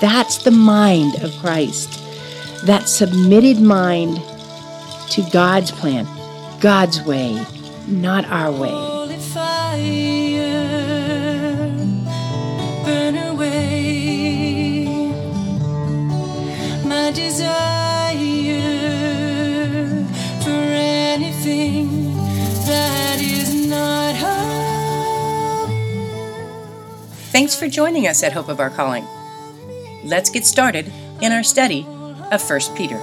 That's the mind of Christ. That submitted mind to God's plan, God's way, not our way. Fire, burn away my desire for anything that is not of. Thanks for joining us at Hope of Our Calling. Let's get started in our study of 1 Peter.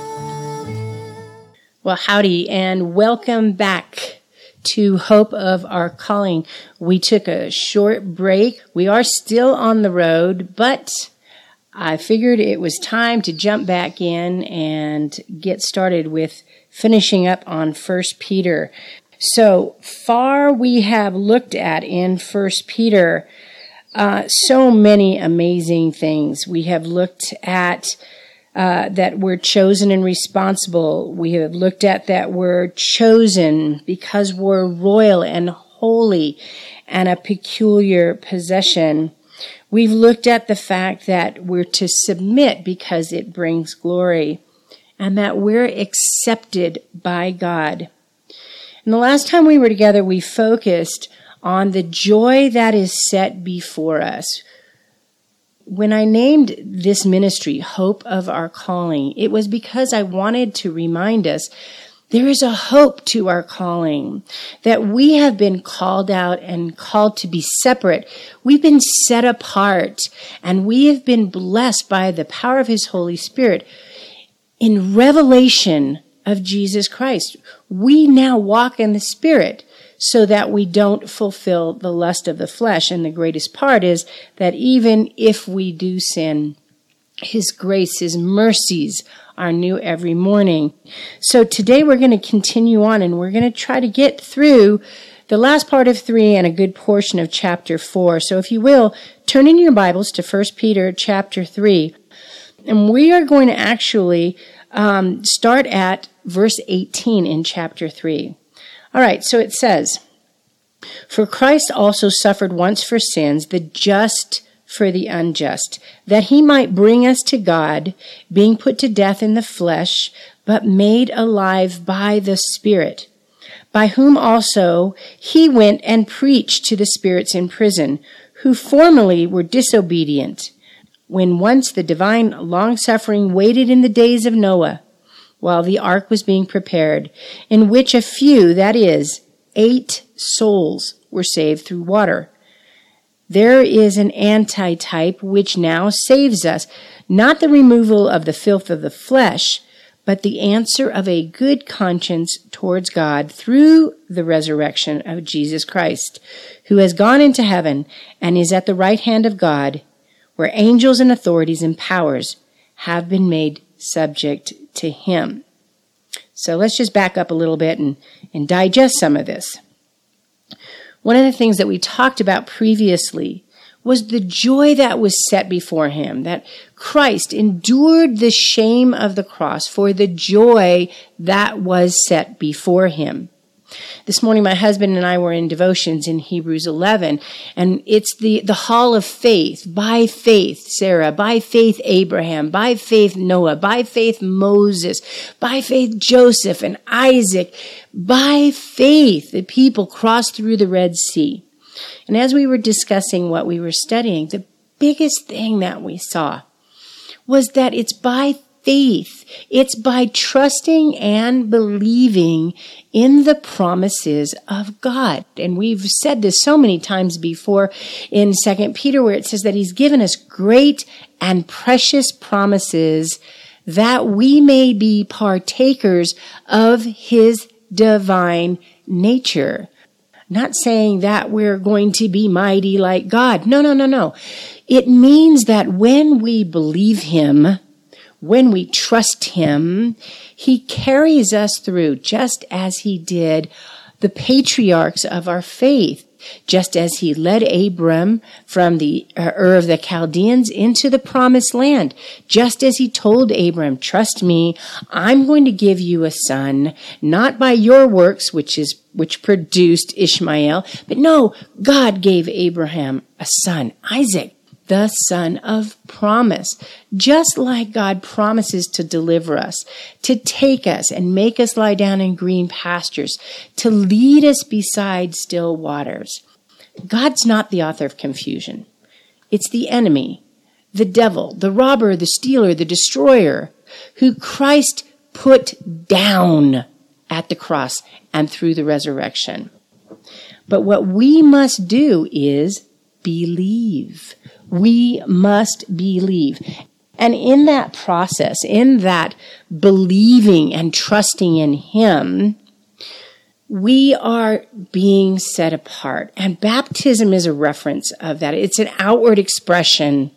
Well, howdy, and welcome back to Hope of Our Calling. We took a short break. We are still on the road, but I figured it was time to jump back in and get started with finishing up on 1 Peter. So far, we have looked at in 1 Peter uh, so many amazing things. We have looked at uh, that we're chosen and responsible. We have looked at that we're chosen because we're royal and holy and a peculiar possession. We've looked at the fact that we're to submit because it brings glory and that we're accepted by God. And the last time we were together, we focused on the joy that is set before us when I named this ministry Hope of Our Calling, it was because I wanted to remind us there is a hope to our calling, that we have been called out and called to be separate. We've been set apart and we have been blessed by the power of His Holy Spirit in revelation of Jesus Christ. We now walk in the Spirit so that we don't fulfill the lust of the flesh. And the greatest part is that even if we do sin, His grace, His mercies are new every morning. So today we're going to continue on and we're going to try to get through the last part of three and a good portion of chapter four. So if you will, turn in your Bibles to 1 Peter chapter three. And we are going to actually um, start at verse 18 in chapter 3. All right, so it says, For Christ also suffered once for sins, the just for the unjust, that he might bring us to God, being put to death in the flesh, but made alive by the Spirit, by whom also he went and preached to the spirits in prison, who formerly were disobedient, when once the divine long suffering waited in the days of Noah while the ark was being prepared, in which a few, that is, eight souls, were saved through water. There is an antitype which now saves us, not the removal of the filth of the flesh, but the answer of a good conscience towards God through the resurrection of Jesus Christ, who has gone into heaven and is at the right hand of God, where angels and authorities and powers have been made subject to him. So let's just back up a little bit and, and digest some of this. One of the things that we talked about previously was the joy that was set before him, that Christ endured the shame of the cross for the joy that was set before him. This morning, my husband and I were in devotions in Hebrews 11, and it's the, the hall of faith. By faith, Sarah. By faith, Abraham. By faith, Noah. By faith, Moses. By faith, Joseph and Isaac. By faith, the people crossed through the Red Sea. And as we were discussing what we were studying, the biggest thing that we saw was that it's by faith. It's by trusting and believing in the promises of God. And we've said this so many times before in Second Peter where it says that he's given us great and precious promises that we may be partakers of his divine nature. Not saying that we're going to be mighty like God. No, no, no, no. It means that when we believe him, when we trust Him, He carries us through just as He did the patriarchs of our faith, just as He led Abram from the uh, Ur of the Chaldeans into the promised land, just as He told Abram, trust me, I'm going to give you a son, not by your works, which is which produced Ishmael, but no, God gave Abraham a son, Isaac. The son of promise. Just like God promises to deliver us, to take us and make us lie down in green pastures, to lead us beside still waters. God's not the author of confusion. It's the enemy, the devil, the robber, the stealer, the destroyer, who Christ put down at the cross and through the resurrection. But what we must do is believe. We must believe. And in that process, in that believing and trusting in Him, we are being set apart. And baptism is a reference of that. It's an outward expression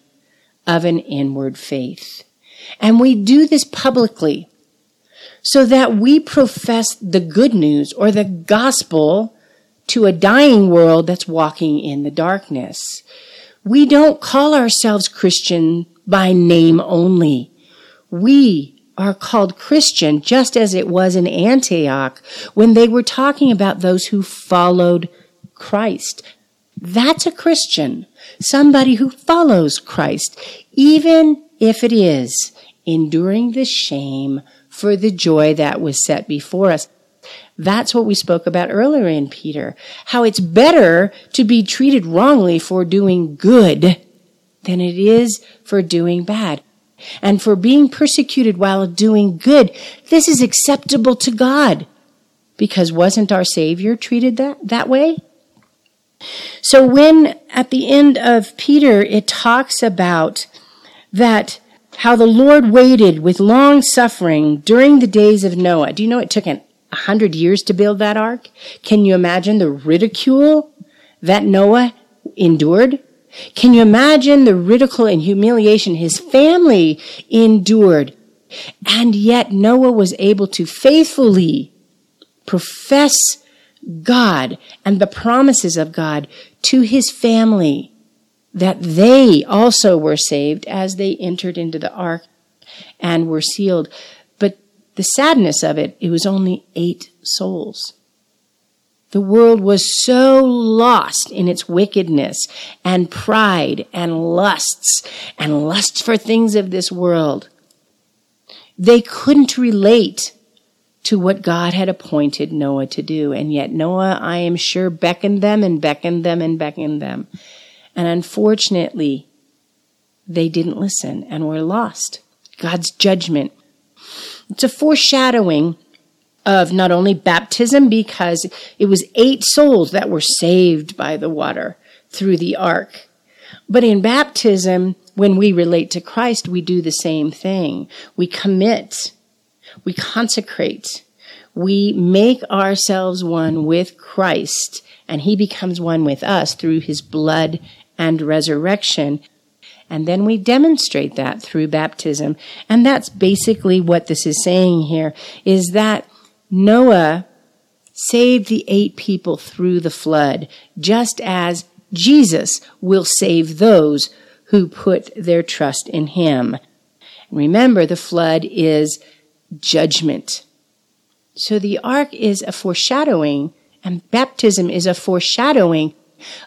of an inward faith. And we do this publicly so that we profess the good news or the gospel to a dying world that's walking in the darkness. We don't call ourselves Christian by name only. We are called Christian just as it was in Antioch when they were talking about those who followed Christ. That's a Christian, somebody who follows Christ, even if it is enduring the shame for the joy that was set before us. That's what we spoke about earlier in Peter. How it's better to be treated wrongly for doing good than it is for doing bad. And for being persecuted while doing good, this is acceptable to God. Because wasn't our Savior treated that, that way? So when at the end of Peter, it talks about that how the Lord waited with long suffering during the days of Noah. Do you know it took an a hundred years to build that ark? Can you imagine the ridicule that Noah endured? Can you imagine the ridicule and humiliation his family endured? And yet Noah was able to faithfully profess God and the promises of God to his family that they also were saved as they entered into the ark and were sealed. The sadness of it, it was only eight souls. The world was so lost in its wickedness and pride and lusts and lusts for things of this world. They couldn't relate to what God had appointed Noah to do. And yet Noah, I am sure, beckoned them and beckoned them and beckoned them. And unfortunately, they didn't listen and were lost. God's judgment it's a foreshadowing of not only baptism, because it was eight souls that were saved by the water through the ark. But in baptism, when we relate to Christ, we do the same thing. We commit, we consecrate, we make ourselves one with Christ, and he becomes one with us through his blood and resurrection. And then we demonstrate that through baptism. And that's basically what this is saying here is that Noah saved the eight people through the flood, just as Jesus will save those who put their trust in him. Remember, the flood is judgment. So the ark is a foreshadowing, and baptism is a foreshadowing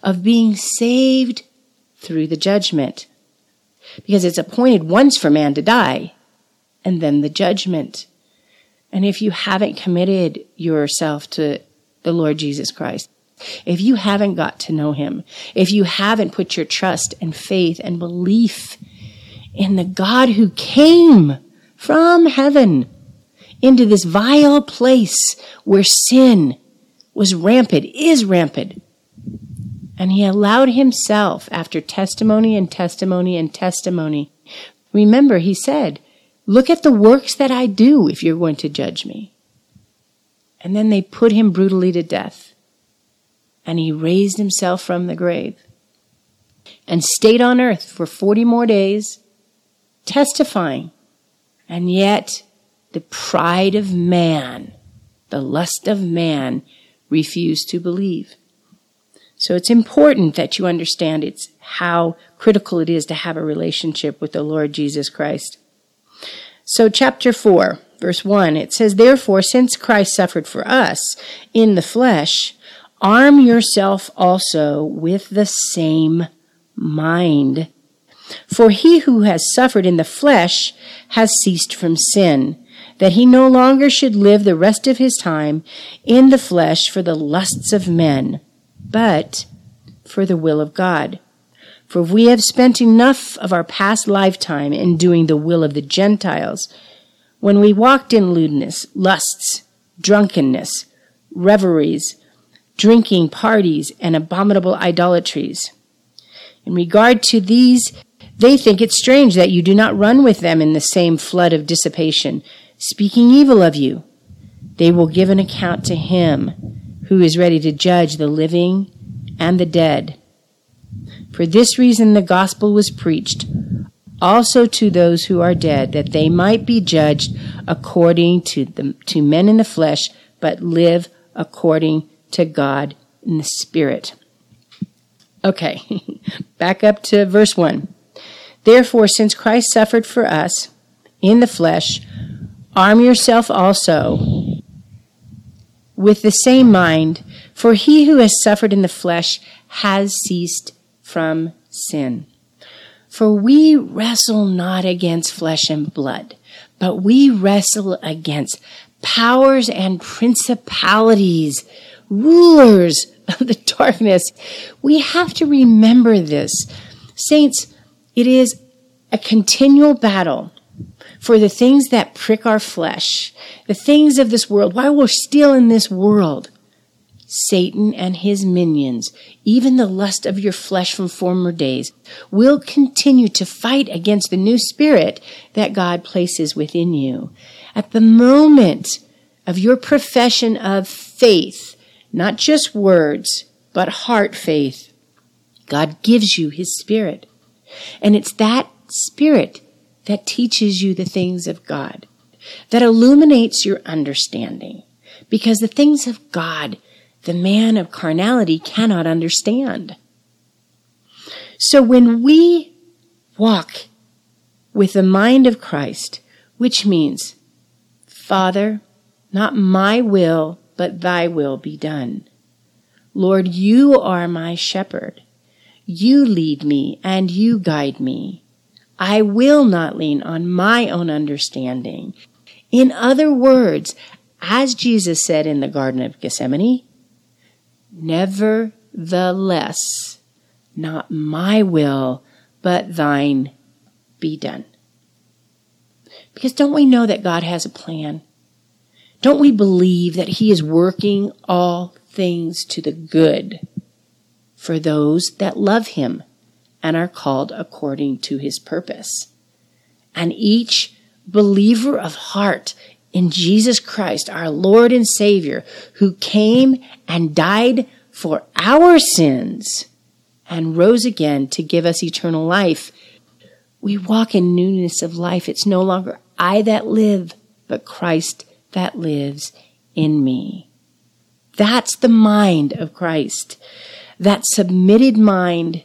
of being saved through the judgment because it's appointed once for man to die and then the judgment. And if you haven't committed yourself to the Lord Jesus Christ, if you haven't got to know him, if you haven't put your trust and faith and belief in the God who came from heaven into this vile place where sin was rampant, is rampant, and he allowed himself, after testimony and testimony and testimony, remember, he said, Look at the works that I do if you're going to judge me. And then they put him brutally to death. And he raised himself from the grave and stayed on earth for 40 more days, testifying. And yet, the pride of man, the lust of man, refused to believe. So it's important that you understand it's how critical it is to have a relationship with the Lord Jesus Christ. So chapter 4, verse 1, it says, Therefore, since Christ suffered for us in the flesh, arm yourself also with the same mind. For he who has suffered in the flesh has ceased from sin, that he no longer should live the rest of his time in the flesh for the lusts of men, but for the will of God. For we have spent enough of our past lifetime in doing the will of the Gentiles, when we walked in lewdness, lusts, drunkenness, revelries, drinking parties, and abominable idolatries. In regard to these, they think it strange that you do not run with them in the same flood of dissipation, speaking evil of you. They will give an account to him who is ready to judge the living and the dead. For this reason the gospel was preached also to those who are dead, that they might be judged according to the, to men in the flesh, but live according to God in the spirit. Okay, back up to verse 1. Therefore, since Christ suffered for us in the flesh, arm yourself also with the same mind, for he who has suffered in the flesh has ceased from sin. For we wrestle not against flesh and blood, but we wrestle against powers and principalities, rulers of the darkness. We have to remember this. Saints, it is a continual battle for the things that prick our flesh, the things of this world, while we're still in this world. Satan and his minions, even the lust of your flesh from former days, will continue to fight against the new spirit that God places within you. At the moment of your profession of faith, not just words, but heart faith, God gives you his spirit. And it's that spirit that teaches you the things of God, that illuminates your understanding. Because the things of God the man of carnality cannot understand. So when we walk with the mind of Christ, which means, Father, not my will, but thy will be done. Lord, you are my shepherd. You lead me and you guide me. I will not lean on my own understanding. In other words, as Jesus said in the Garden of Gethsemane, Nevertheless, not my will, but thine be done. Because don't we know that God has a plan? Don't we believe that He is working all things to the good for those that love Him and are called according to His purpose? And each believer of heart in Jesus Christ, our Lord and Savior, who came and died for our sins and rose again to give us eternal life. We walk in newness of life. It's no longer I that live, but Christ that lives in me. That's the mind of Christ. That submitted mind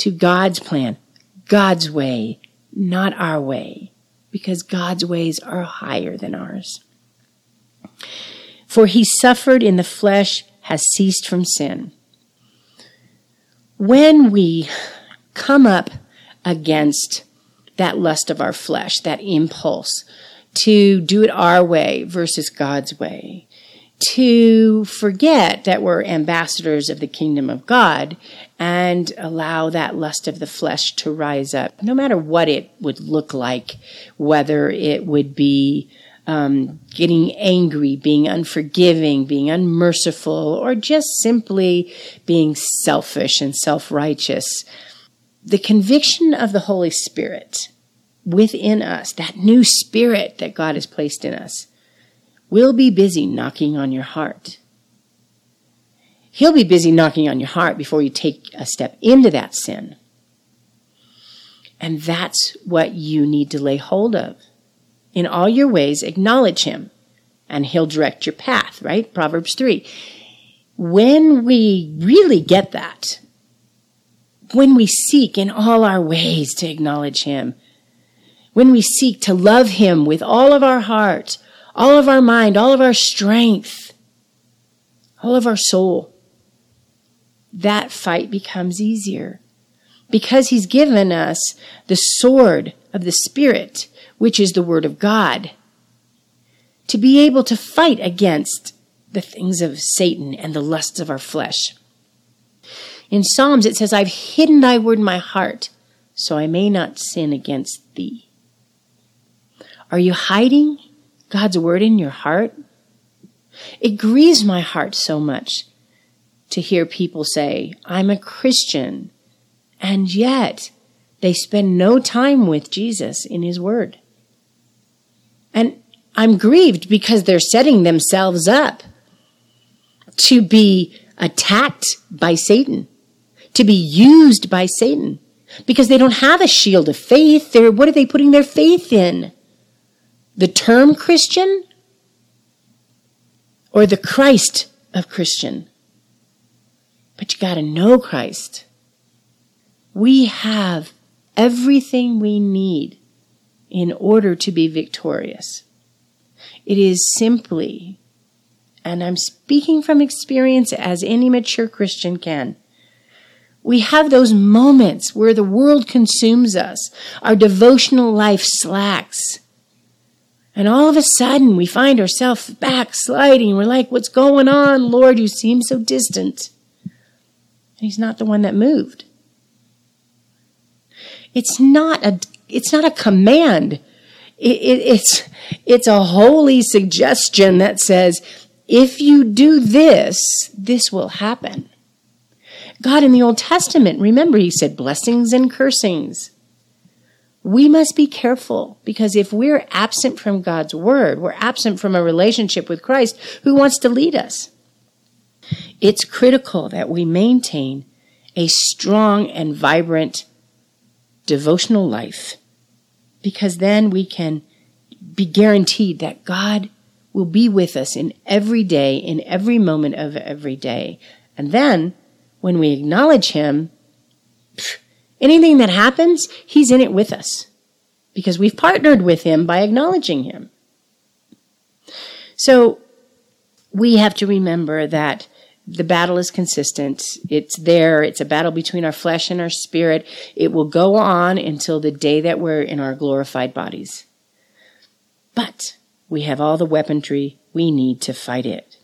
to God's plan, God's way, not our way because God's ways are higher than ours. For he suffered in the flesh, has ceased from sin. When we come up against that lust of our flesh, that impulse to do it our way versus God's way, to forget that we're ambassadors of the kingdom of God and allow that lust of the flesh to rise up, no matter what it would look like, whether it would be um, getting angry, being unforgiving, being unmerciful, or just simply being selfish and self righteous. The conviction of the Holy Spirit within us, that new spirit that God has placed in us, will be busy knocking on your heart. He'll be busy knocking on your heart before you take a step into that sin. And that's what you need to lay hold of. In all your ways, acknowledge him, and he'll direct your path, right? Proverbs 3. When we really get that, when we seek in all our ways to acknowledge him, when we seek to love him with all of our heart, all of our mind, all of our strength, all of our soul, that fight becomes easier. because he's given us the sword of the Spirit, which is the Word of God, to be able to fight against the things of Satan and the lusts of our flesh. In Psalms, it says, I've hidden thy word in my heart so I may not sin against thee. Are you hiding God's word in your heart? It grieves my heart so much to hear people say, I'm a Christian, and yet they spend no time with Jesus in his word. And I'm grieved because they're setting themselves up to be attacked by Satan, to be used by Satan, because they don't have a shield of faith. They're, what are they putting their faith in? The term Christian or the Christ of Christian? But you got to know Christ. We have everything we need in order to be victorious. It is simply, and I'm speaking from experience as any mature Christian can, we have those moments where the world consumes us, our devotional life slacks. And all of a sudden, we find ourselves backsliding. We're like, What's going on, Lord? You seem so distant. And he's not the one that moved. It's not a, it's not a command. It, it, it's, it's a holy suggestion that says, if you do this, this will happen. God in the Old Testament, remember, he said blessings and cursings. We must be careful because if we're absent from God's word, we're absent from a relationship with Christ who wants to lead us. It's critical that we maintain a strong and vibrant devotional life because then we can be guaranteed that God will be with us in every day, in every moment of every day. And then when we acknowledge Him, anything that happens, He's in it with us because we've partnered with Him by acknowledging Him. So we have to remember that the battle is consistent. It's there. It's a battle between our flesh and our spirit. It will go on until the day that we're in our glorified bodies. But we have all the weaponry we need to fight it.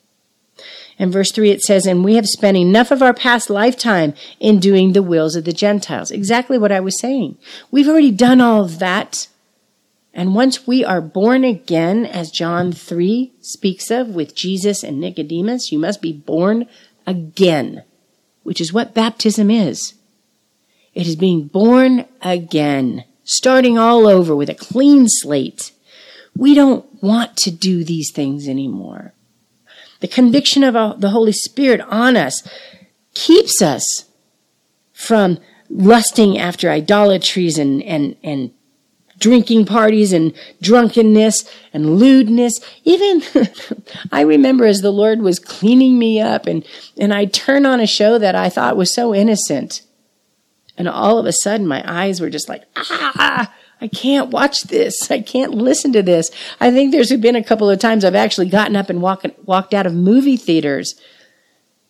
In verse 3, it says, And we have spent enough of our past lifetime in doing the wills of the Gentiles. Exactly what I was saying. We've already done all of that. And once we are born again, as John 3 speaks of with Jesus and Nicodemus, you must be born again, which is what baptism is. It is being born again, starting all over with a clean slate. We don't want to do these things anymore. The conviction of the Holy Spirit on us keeps us from lusting after idolatries and, and, and drinking parties and drunkenness and lewdness. Even I remember as the Lord was cleaning me up and, and I'd turn on a show that I thought was so innocent. And all of a sudden my eyes were just like, ah, I can't watch this. I can't listen to this. I think there's been a couple of times I've actually gotten up and walk, walked out of movie theaters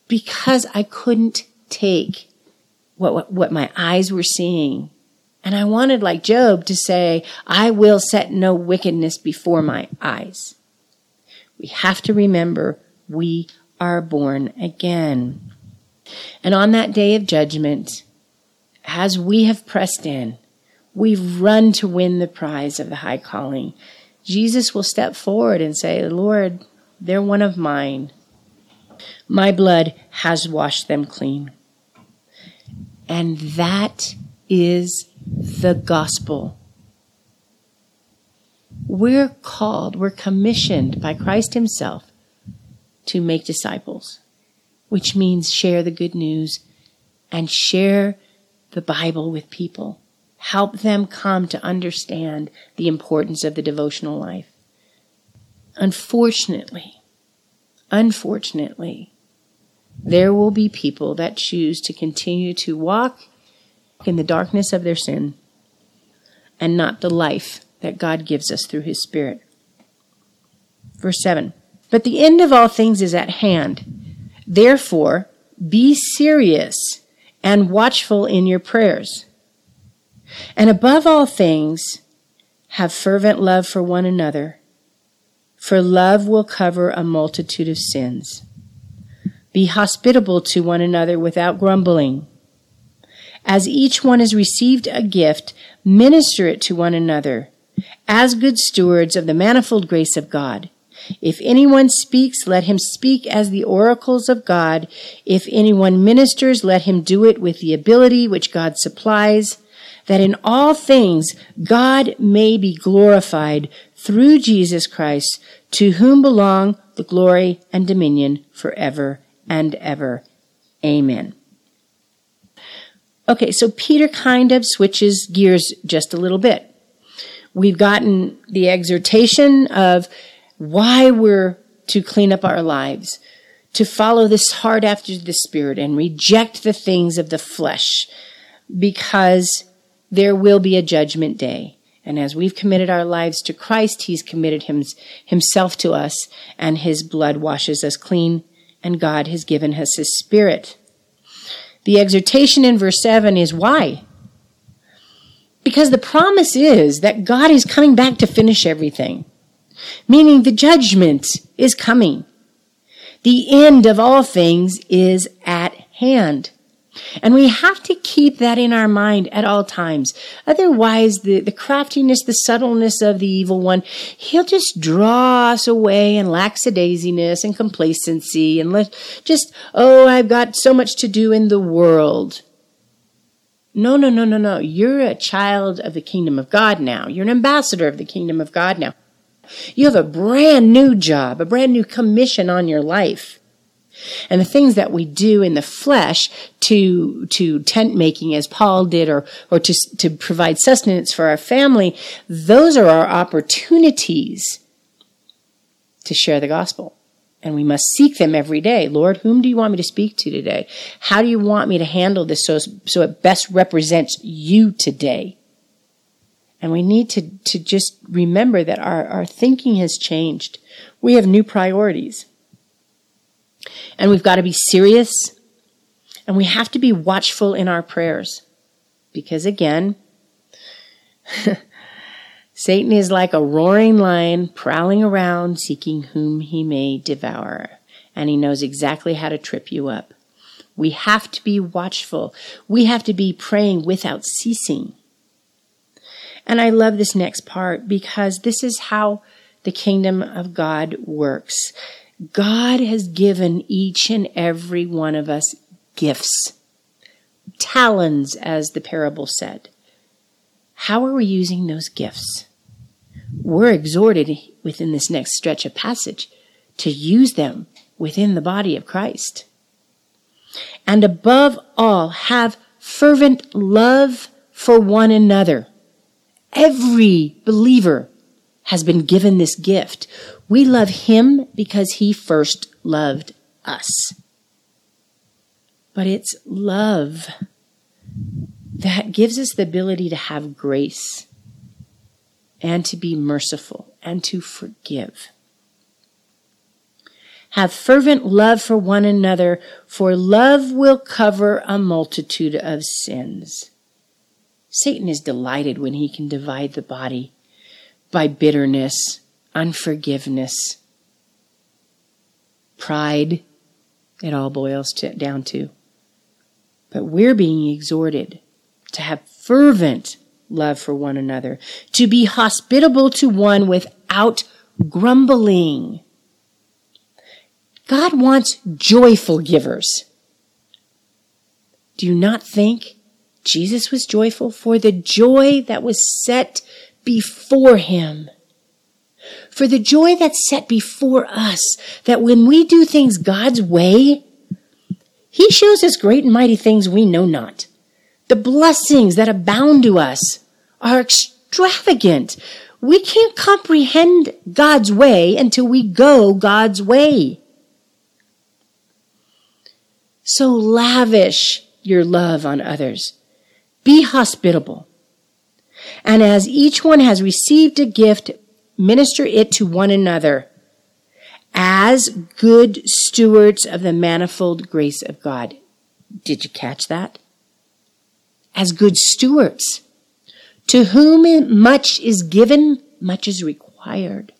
because I couldn't take what, what, what my eyes were seeing and I wanted, like Job, to say, I will set no wickedness before my eyes. We have to remember we are born again. And on that day of judgment, as we have pressed in, we've run to win the prize of the high calling. Jesus will step forward and say, Lord, they're one of mine. My blood has washed them clean. And that is the gospel. We're called, we're commissioned by Christ Himself to make disciples, which means share the good news and share the Bible with people. Help them come to understand the importance of the devotional life. Unfortunately, unfortunately, there will be people that choose to continue to walk in the darkness of their sin and not the life that God gives us through his Spirit. Verse 7 But the end of all things is at hand. Therefore, be serious and watchful in your prayers. And above all things, have fervent love for one another, for love will cover a multitude of sins. Be hospitable to one another without grumbling. As each one has received a gift, minister it to one another, as good stewards of the manifold grace of God. If anyone speaks, let him speak as the oracles of God. If anyone ministers, let him do it with the ability which God supplies, that in all things God may be glorified through Jesus Christ, to whom belong the glory and dominion forever and ever. Amen. Okay, so Peter kind of switches gears just a little bit. We've gotten the exhortation of why we're to clean up our lives, to follow this hard after the Spirit and reject the things of the flesh, because there will be a judgment day. And as we've committed our lives to Christ, He's committed him, Himself to us, and His blood washes us clean, and God has given us His Spirit. The exhortation in verse 7 is why? Because the promise is that God is coming back to finish everything meaning the judgment is coming. The end of all things is at hand. And we have to keep that in our mind at all times. Otherwise, the, the craftiness, the subtleness of the evil one, he'll just draw us away in lackadaisiness and complacency and let just, oh, I've got so much to do in the world. No, no, no, no, no. You're a child of the kingdom of God now. You're an ambassador of the kingdom of God now. You have a brand new job, a brand new commission on your life. And the things that we do in the flesh to, to tent making as Paul did or, or to, to provide sustenance for our family, those are our opportunities to share the gospel. And we must seek them every day. Lord, whom do you want me to speak to today? How do you want me to handle this so, so it best represents you today? And we need to, to just remember that our, our thinking has changed. We have new priorities. And we've got to be serious. And we have to be watchful in our prayers. Because again, Satan is like a roaring lion prowling around seeking whom he may devour. And he knows exactly how to trip you up. We have to be watchful. We have to be praying without ceasing. And I love this next part because this is how the kingdom of God works. God has given each and every one of us gifts, talons, as the parable said. How are we using those gifts? We're exhorted within this next stretch of passage to use them within the body of Christ. And above all, have fervent love for one another Every believer has been given this gift. We love him because he first loved us. But it's love that gives us the ability to have grace and to be merciful and to forgive. Have fervent love for one another, for love will cover a multitude of sins. Satan is delighted when he can divide the body by bitterness, unforgiveness, pride. It all boils to, down to. But we're being exhorted to have fervent love for one another, to be hospitable to one without grumbling. God wants joyful givers. Do you not think Jesus was joyful for the joy that was set before him. For the joy that's set before us, that when we do things God's way, he shows us great and mighty things we know not. The blessings that abound to us are extravagant. We can't comprehend God's way until we go God's way. So lavish your love on others be hospitable. And as each one has received a gift, minister it to one another as good stewards of the manifold grace of God. Did you catch that? As good stewards. To whom much is given, much is required.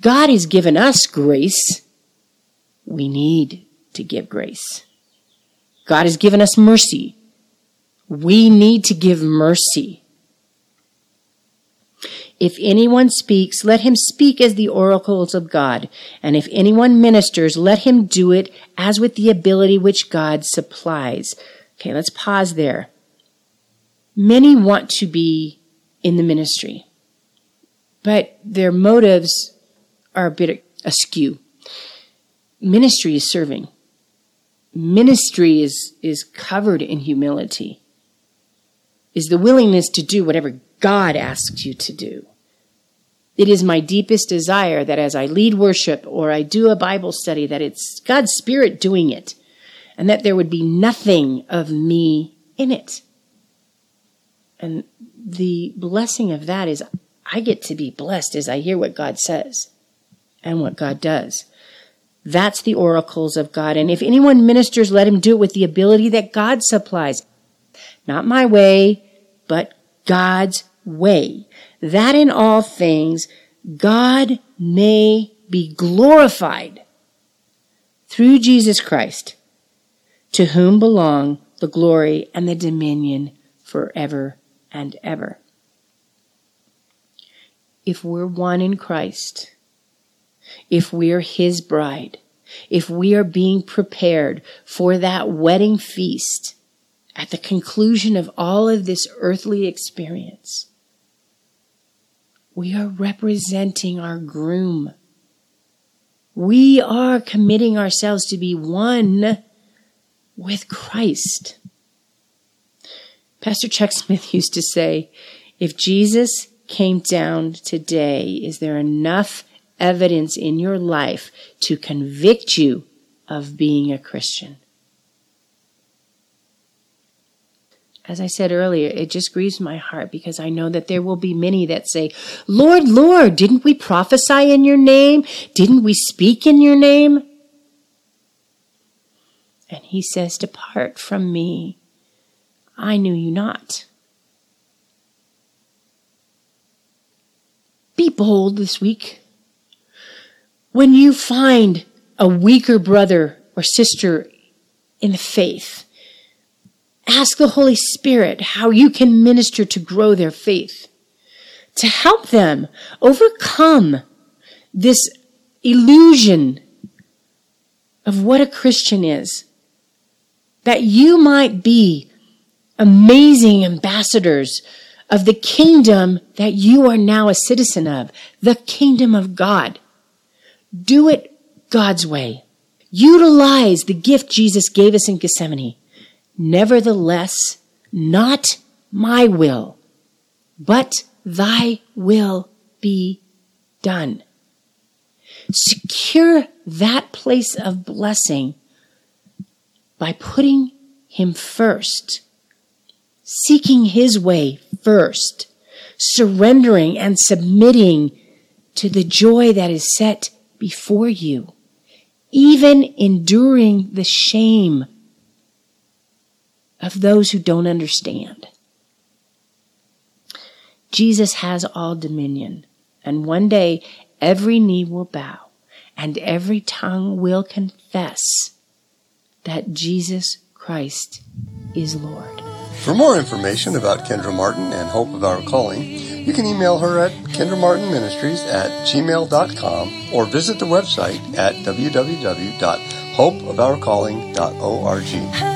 God has given us grace. We need to give grace. God has given us mercy. We need to give mercy. If anyone speaks, let him speak as the oracles of God. And if anyone ministers, let him do it as with the ability which God supplies. Okay, let's pause there. Many want to be in the ministry, but their motives are a bit askew. Ministry is serving. Ministry is, is covered in humility, is the willingness to do whatever God asks you to do. It is my deepest desire that as I lead worship or I do a Bible study, that it's God's Spirit doing it and that there would be nothing of me in it. And the blessing of that is I get to be blessed as I hear what God says and what God does. That's the oracles of God. And if anyone ministers, let him do it with the ability that God supplies. Not my way, but God's way, that in all things God may be glorified through Jesus Christ, to whom belong the glory and the dominion forever and ever. If we're one in Christ, if we're His bride, if we are being prepared for that wedding feast at the conclusion of all of this earthly experience, we are representing our groom. We are committing ourselves to be one with Christ. Pastor Chuck Smith used to say, if Jesus came down today, is there enough evidence in your life to convict you of being a Christian? As I said earlier, it just grieves my heart because I know that there will be many that say, Lord, Lord, didn't we prophesy in your name? Didn't we speak in your name? And he says, Depart from me. I knew you not. Be bold this week. When you find a weaker brother or sister in the faith, Ask the Holy Spirit how you can minister to grow their faith, to help them overcome this illusion of what a Christian is. That you might be amazing ambassadors of the kingdom that you are now a citizen of, the kingdom of God. Do it God's way. Utilize the gift Jesus gave us in Gethsemane Nevertheless, not my will, but thy will be done. Secure that place of blessing by putting him first, seeking his way first, surrendering and submitting to the joy that is set before you, even enduring the shame of those who don't understand. Jesus has all dominion, and one day every knee will bow and every tongue will confess that Jesus Christ is Lord. For more information about Kendra Martin and Hope of Our Calling, you can email her at kendramartinministries at gmail.com or visit the website at www.hopeofourcalling.org.